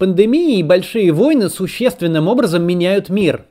Пандемии и большие войны существенным образом меняют мир.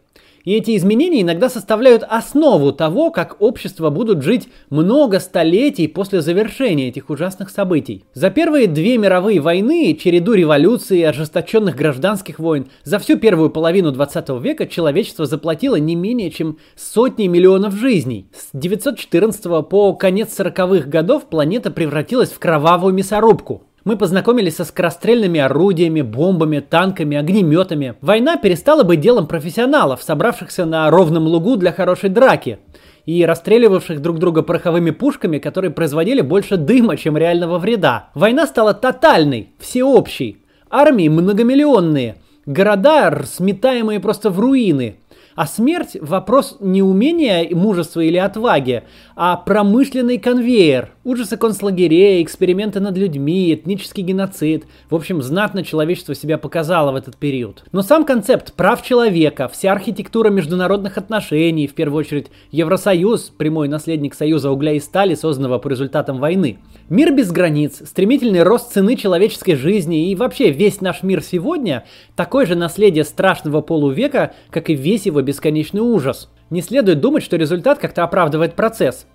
И эти изменения иногда составляют основу того, как общества будут жить много столетий после завершения этих ужасных событий. За первые две мировые войны, череду революций и ожесточенных гражданских войн, за всю первую половину 20 века человечество заплатило не менее чем сотни миллионов жизней. С 914 по конец 40-х годов планета превратилась в кровавую мясорубку. Мы познакомились со скорострельными орудиями, бомбами, танками, огнеметами. Война перестала быть делом профессионалов, собравшихся на ровном лугу для хорошей драки и расстреливавших друг друга пороховыми пушками, которые производили больше дыма, чем реального вреда. Война стала тотальной, всеобщей. Армии многомиллионные, города сметаемые просто в руины – а смерть – вопрос не умения, мужества или отваги, а промышленный конвейер. Ужасы концлагерей, эксперименты над людьми, этнический геноцид. В общем, знатно человечество себя показало в этот период. Но сам концепт прав человека, вся архитектура международных отношений, в первую очередь Евросоюз, прямой наследник Союза угля и стали, созданного по результатам войны. Мир без границ, стремительный рост цены человеческой жизни и вообще весь наш мир сегодня – такое же наследие страшного полувека, как и весь его бесконечный ужас. Не следует думать, что результат как-то оправдывает процесс.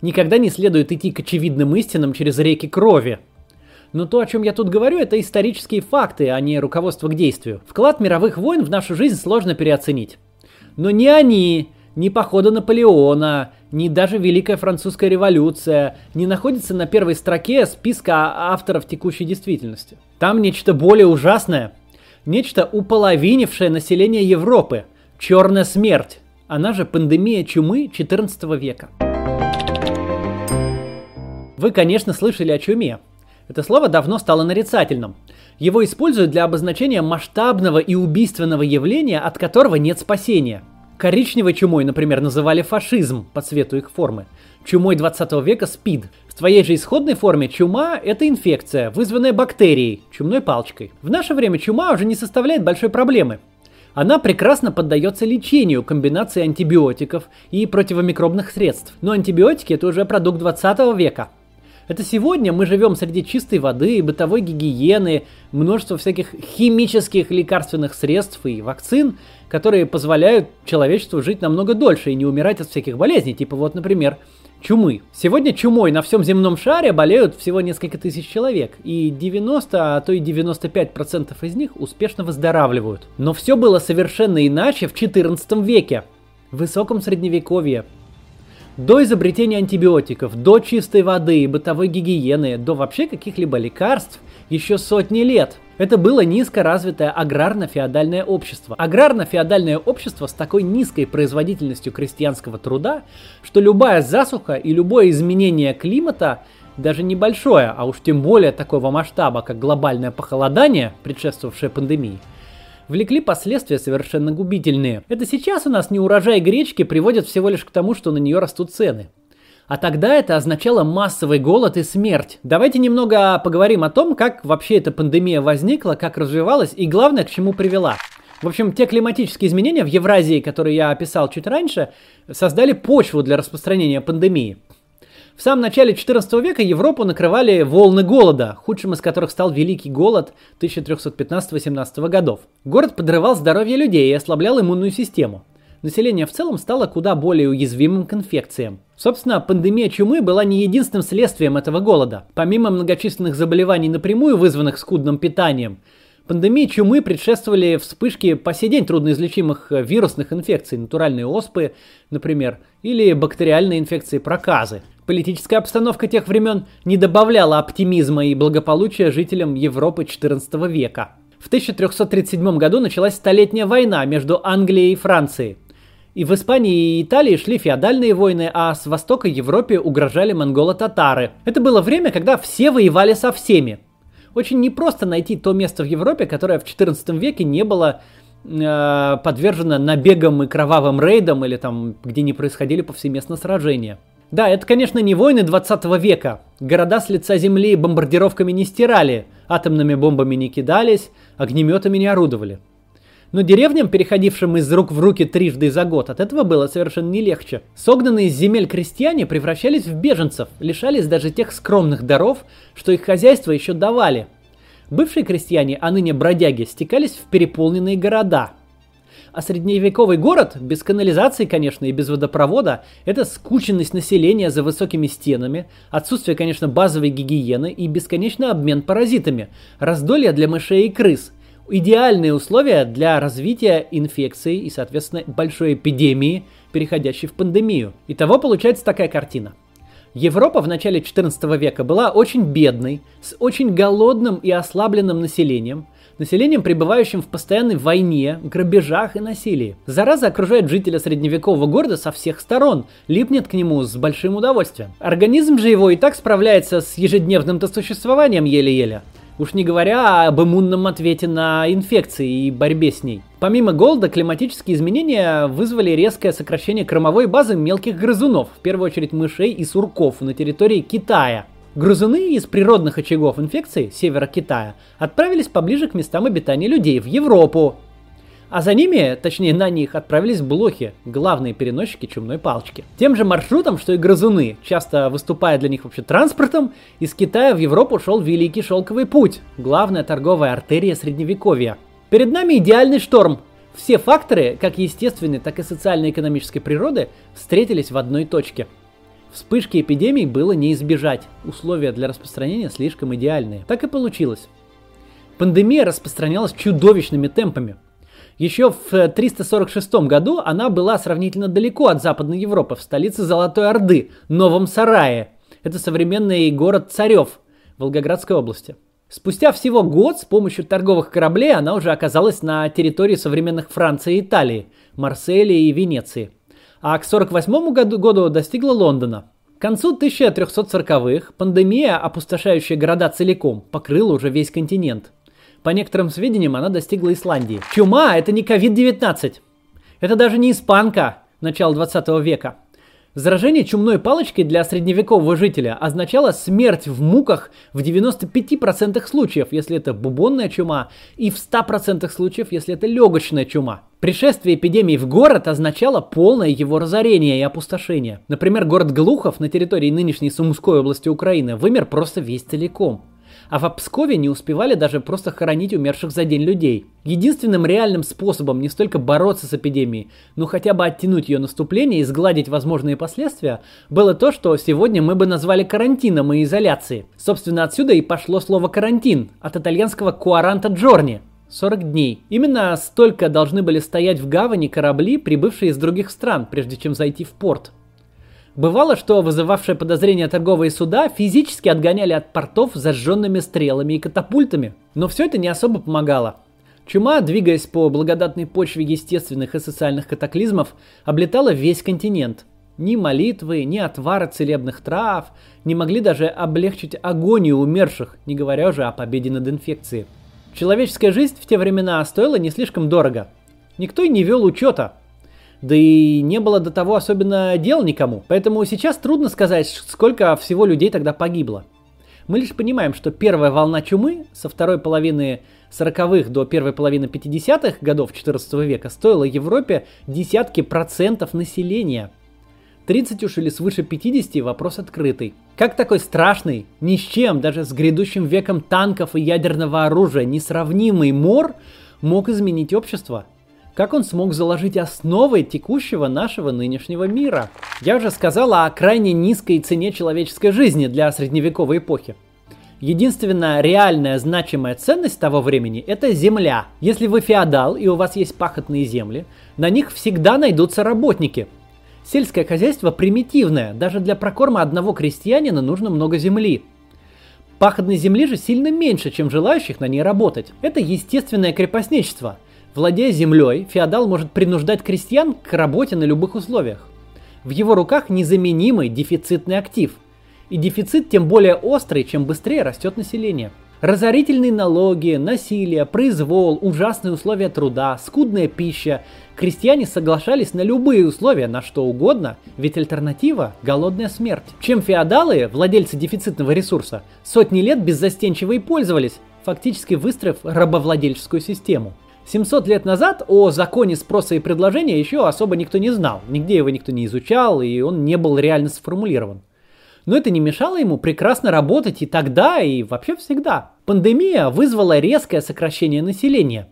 Никогда не следует идти к очевидным истинам через реки крови. Но то, о чем я тут говорю, это исторические факты, а не руководство к действию. Вклад мировых войн в нашу жизнь сложно переоценить. Но ни они, ни похода Наполеона, ни даже Великая Французская революция не находятся на первой строке списка авторов текущей действительности. Там нечто более ужасное, нечто уполовинившее население Европы – Черная смерть, она же пандемия чумы 14 века. Вы, конечно, слышали о чуме. Это слово давно стало нарицательным. Его используют для обозначения масштабного и убийственного явления, от которого нет спасения. Коричневой чумой, например, называли фашизм по цвету их формы. Чумой 20 века – СПИД. В своей же исходной форме чума – это инфекция, вызванная бактерией, чумной палочкой. В наше время чума уже не составляет большой проблемы. Она прекрасно поддается лечению комбинации антибиотиков и противомикробных средств. Но антибиотики это уже продукт 20 века. Это сегодня мы живем среди чистой воды, бытовой гигиены, множества всяких химических лекарственных средств и вакцин, которые позволяют человечеству жить намного дольше и не умирать от всяких болезней, типа вот, например, чумы. Сегодня чумой на всем земном шаре болеют всего несколько тысяч человек, и 90, а то и 95% из них успешно выздоравливают. Но все было совершенно иначе в 14 веке, в высоком средневековье. До изобретения антибиотиков, до чистой воды и бытовой гигиены, до вообще каких-либо лекарств, еще сотни лет – это было низкоразвитое аграрно-феодальное общество. Аграрно-феодальное общество с такой низкой производительностью крестьянского труда, что любая засуха и любое изменение климата даже небольшое, а уж тем более такого масштаба, как глобальное похолодание, предшествовавшее пандемии, влекли последствия совершенно губительные. Это сейчас у нас неурожай гречки приводит всего лишь к тому, что на нее растут цены. А тогда это означало массовый голод и смерть. Давайте немного поговорим о том, как вообще эта пандемия возникла, как развивалась и главное, к чему привела. В общем, те климатические изменения в Евразии, которые я описал чуть раньше, создали почву для распространения пандемии. В самом начале XIV века Европу накрывали волны голода, худшим из которых стал Великий голод 1315-18 годов. Город подрывал здоровье людей и ослаблял иммунную систему население в целом стало куда более уязвимым к инфекциям. Собственно, пандемия чумы была не единственным следствием этого голода. Помимо многочисленных заболеваний напрямую вызванных скудным питанием, Пандемии чумы предшествовали вспышки по сей день трудноизлечимых э, вирусных инфекций, натуральные оспы, например, или бактериальные инфекции проказы. Политическая обстановка тех времен не добавляла оптимизма и благополучия жителям Европы XIV века. В 1337 году началась Столетняя война между Англией и Францией. И в Испании и Италии шли феодальные войны, а с востока Европе угрожали монголо-татары. Это было время, когда все воевали со всеми. Очень непросто найти то место в Европе, которое в XIV веке не было э, подвержено набегам и кровавым рейдам, или там, где не происходили повсеместно сражения. Да, это, конечно, не войны 20 века. Города с лица земли бомбардировками не стирали, атомными бомбами не кидались, огнеметами не орудовали. Но деревням, переходившим из рук в руки трижды за год, от этого было совершенно не легче. Согнанные из земель крестьяне превращались в беженцев, лишались даже тех скромных даров, что их хозяйство еще давали. Бывшие крестьяне, а ныне бродяги, стекались в переполненные города. А средневековый город, без канализации, конечно, и без водопровода, это скученность населения за высокими стенами, отсутствие, конечно, базовой гигиены и бесконечный обмен паразитами, раздолье для мышей и крыс, идеальные условия для развития инфекции и, соответственно, большой эпидемии, переходящей в пандемию. Итого получается такая картина. Европа в начале 14 века была очень бедной, с очень голодным и ослабленным населением, населением, пребывающим в постоянной войне, грабежах и насилии. Зараза окружает жителя средневекового города со всех сторон, липнет к нему с большим удовольствием. Организм же его и так справляется с ежедневным-то существованием еле-еле. Уж не говоря об иммунном ответе на инфекции и борьбе с ней. Помимо голода, климатические изменения вызвали резкое сокращение кормовой базы мелких грызунов, в первую очередь мышей и сурков на территории Китая. Грызуны из природных очагов инфекции севера Китая отправились поближе к местам обитания людей в Европу, а за ними, точнее на них, отправились блохи, главные переносчики чумной палочки. Тем же маршрутом, что и грызуны, часто выступая для них вообще транспортом, из Китая в Европу шел Великий Шелковый Путь, главная торговая артерия Средневековья. Перед нами идеальный шторм. Все факторы, как естественной, так и социально-экономической природы, встретились в одной точке. Вспышки эпидемий было не избежать, условия для распространения слишком идеальные. Так и получилось. Пандемия распространялась чудовищными темпами – еще в 346 году она была сравнительно далеко от Западной Европы, в столице Золотой Орды, Новом Сарае. Это современный город Царев Волгоградской области. Спустя всего год с помощью торговых кораблей она уже оказалась на территории современных Франции и Италии, Марселя и Венеции. А к 1948 году, году достигла Лондона. К концу 1340-х пандемия, опустошающая города целиком, покрыла уже весь континент – по некоторым сведениям, она достигла Исландии. Чума – это не COVID-19. Это даже не испанка начала 20 века. Заражение чумной палочкой для средневекового жителя означало смерть в муках в 95% случаев, если это бубонная чума, и в 100% случаев, если это легочная чума. Пришествие эпидемии в город означало полное его разорение и опустошение. Например, город Глухов на территории нынешней Сумской области Украины вымер просто весь целиком а в Пскове не успевали даже просто хоронить умерших за день людей. Единственным реальным способом не столько бороться с эпидемией, но хотя бы оттянуть ее наступление и сгладить возможные последствия, было то, что сегодня мы бы назвали карантином и изоляцией. Собственно, отсюда и пошло слово «карантин» от итальянского «куаранта джорни», 40 дней. Именно столько должны были стоять в гавани корабли, прибывшие из других стран, прежде чем зайти в порт. Бывало, что вызывавшие подозрения торговые суда физически отгоняли от портов зажженными стрелами и катапультами. Но все это не особо помогало. Чума, двигаясь по благодатной почве естественных и социальных катаклизмов, облетала весь континент. Ни молитвы, ни отвары целебных трав не могли даже облегчить агонию умерших, не говоря уже о победе над инфекцией. Человеческая жизнь в те времена стоила не слишком дорого. Никто и не вел учета, да и не было до того особенно дел никому. Поэтому сейчас трудно сказать, сколько всего людей тогда погибло. Мы лишь понимаем, что первая волна чумы со второй половины 40-х до первой половины 50-х годов 14 века стоила Европе десятки процентов населения. 30 уж или свыше 50 вопрос открытый. Как такой страшный, ни с чем, даже с грядущим веком танков и ядерного оружия, несравнимый мор мог изменить общество? Как он смог заложить основы текущего нашего нынешнего мира? Я уже сказал о крайне низкой цене человеческой жизни для средневековой эпохи. Единственная реальная значимая ценность того времени – это земля. Если вы феодал и у вас есть пахотные земли, на них всегда найдутся работники. Сельское хозяйство примитивное, даже для прокорма одного крестьянина нужно много земли. Пахотной земли же сильно меньше, чем желающих на ней работать. Это естественное крепостничество – Владея землей, феодал может принуждать крестьян к работе на любых условиях. В его руках незаменимый дефицитный актив. И дефицит тем более острый, чем быстрее растет население. Разорительные налоги, насилие, произвол, ужасные условия труда, скудная пища. Крестьяне соглашались на любые условия, на что угодно, ведь альтернатива – голодная смерть. Чем феодалы, владельцы дефицитного ресурса, сотни лет беззастенчиво и пользовались, фактически выстроив рабовладельческую систему. 700 лет назад о законе спроса и предложения еще особо никто не знал. Нигде его никто не изучал, и он не был реально сформулирован. Но это не мешало ему прекрасно работать и тогда, и вообще всегда. Пандемия вызвала резкое сокращение населения.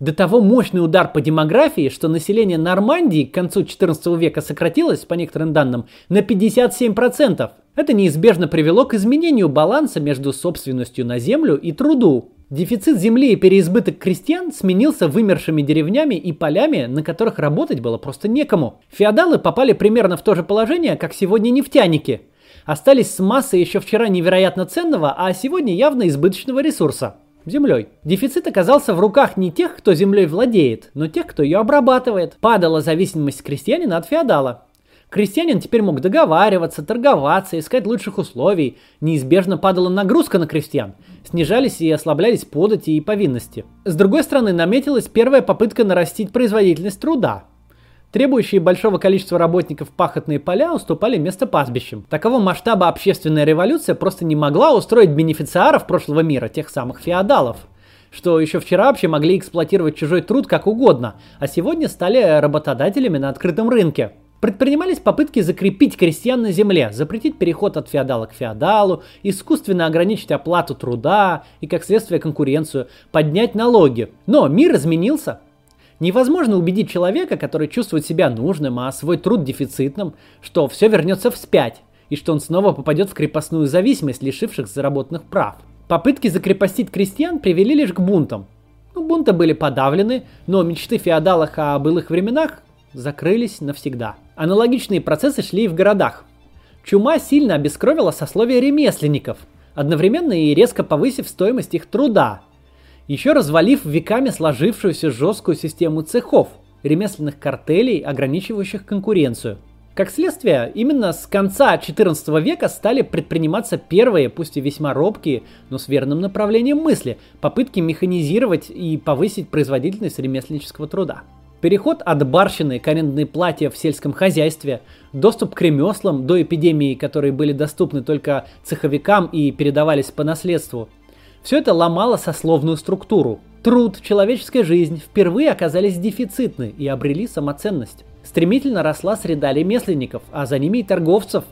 До того мощный удар по демографии, что население Нормандии к концу 14 века сократилось, по некоторым данным, на 57%. Это неизбежно привело к изменению баланса между собственностью на землю и труду. Дефицит земли и переизбыток крестьян сменился вымершими деревнями и полями, на которых работать было просто некому. Феодалы попали примерно в то же положение, как сегодня нефтяники. Остались с массой еще вчера невероятно ценного, а сегодня явно избыточного ресурса – землей. Дефицит оказался в руках не тех, кто землей владеет, но тех, кто ее обрабатывает. Падала зависимость крестьянина от феодала. Крестьянин теперь мог договариваться, торговаться, искать лучших условий. Неизбежно падала нагрузка на крестьян. Снижались и ослаблялись подати и повинности. С другой стороны, наметилась первая попытка нарастить производительность труда. Требующие большого количества работников пахотные поля уступали место пастбищам. Такого масштаба общественная революция просто не могла устроить бенефициаров прошлого мира, тех самых феодалов что еще вчера вообще могли эксплуатировать чужой труд как угодно, а сегодня стали работодателями на открытом рынке. Предпринимались попытки закрепить крестьян на земле, запретить переход от феодала к феодалу, искусственно ограничить оплату труда и, как следствие, конкуренцию, поднять налоги. Но мир изменился. Невозможно убедить человека, который чувствует себя нужным, а свой труд дефицитным, что все вернется вспять, и что он снова попадет в крепостную зависимость, лишивших заработанных прав. Попытки закрепостить крестьян привели лишь к бунтам. Ну, бунты были подавлены, но мечты феодалов о былых временах закрылись навсегда. Аналогичные процессы шли и в городах. Чума сильно обескровила сословие ремесленников, одновременно и резко повысив стоимость их труда, еще развалив веками сложившуюся жесткую систему цехов, ремесленных картелей, ограничивающих конкуренцию. Как следствие, именно с конца XIV века стали предприниматься первые, пусть и весьма робкие, но с верным направлением мысли, попытки механизировать и повысить производительность ремесленнического труда. Переход от барщины к арендной плате в сельском хозяйстве, доступ к ремеслам до эпидемии, которые были доступны только цеховикам и передавались по наследству. Все это ломало сословную структуру. Труд, человеческая жизнь впервые оказались дефицитны и обрели самоценность. Стремительно росла среда ремесленников, а за ними и торговцев.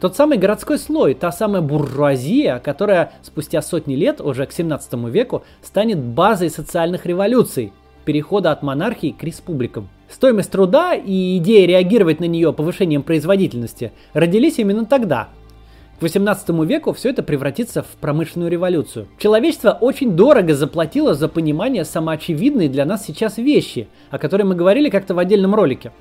Тот самый городской слой, та самая буржуазия, которая спустя сотни лет, уже к 17 веку, станет базой социальных революций – перехода от монархии к республикам. Стоимость труда и идея реагировать на нее повышением производительности родились именно тогда. К 18 веку все это превратится в промышленную революцию. Человечество очень дорого заплатило за понимание самоочевидной для нас сейчас вещи, о которой мы говорили как-то в отдельном ролике.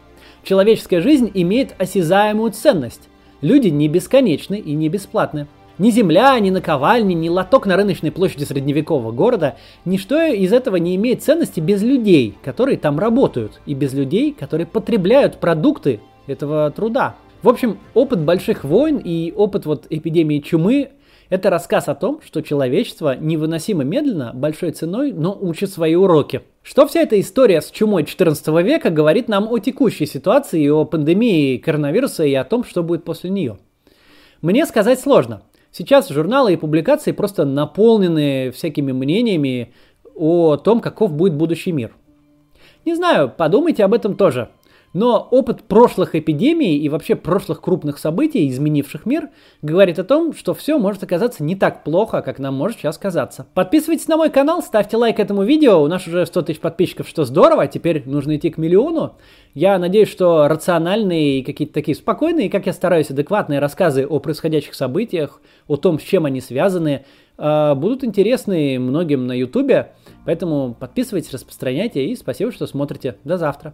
Человеческая жизнь имеет осязаемую ценность. Люди не бесконечны и не бесплатны. Ни земля, ни наковальни, ни лоток на рыночной площади средневекового города, ничто из этого не имеет ценности без людей, которые там работают, и без людей, которые потребляют продукты этого труда. В общем, опыт больших войн и опыт вот эпидемии чумы – это рассказ о том, что человечество невыносимо медленно, большой ценой, но учит свои уроки. Что вся эта история с чумой 14 века говорит нам о текущей ситуации, о пандемии коронавируса и о том, что будет после нее? Мне сказать сложно – Сейчас журналы и публикации просто наполнены всякими мнениями о том, каков будет будущий мир. Не знаю, подумайте об этом тоже. Но опыт прошлых эпидемий и вообще прошлых крупных событий, изменивших мир, говорит о том, что все может оказаться не так плохо, как нам может сейчас казаться. Подписывайтесь на мой канал, ставьте лайк этому видео, у нас уже 100 тысяч подписчиков, что здорово, теперь нужно идти к миллиону. Я надеюсь, что рациональные и какие-то такие спокойные, как я стараюсь, адекватные рассказы о происходящих событиях, о том, с чем они связаны, а, будут интересны многим на ютубе. Поэтому подписывайтесь, распространяйте и спасибо, что смотрите. До завтра.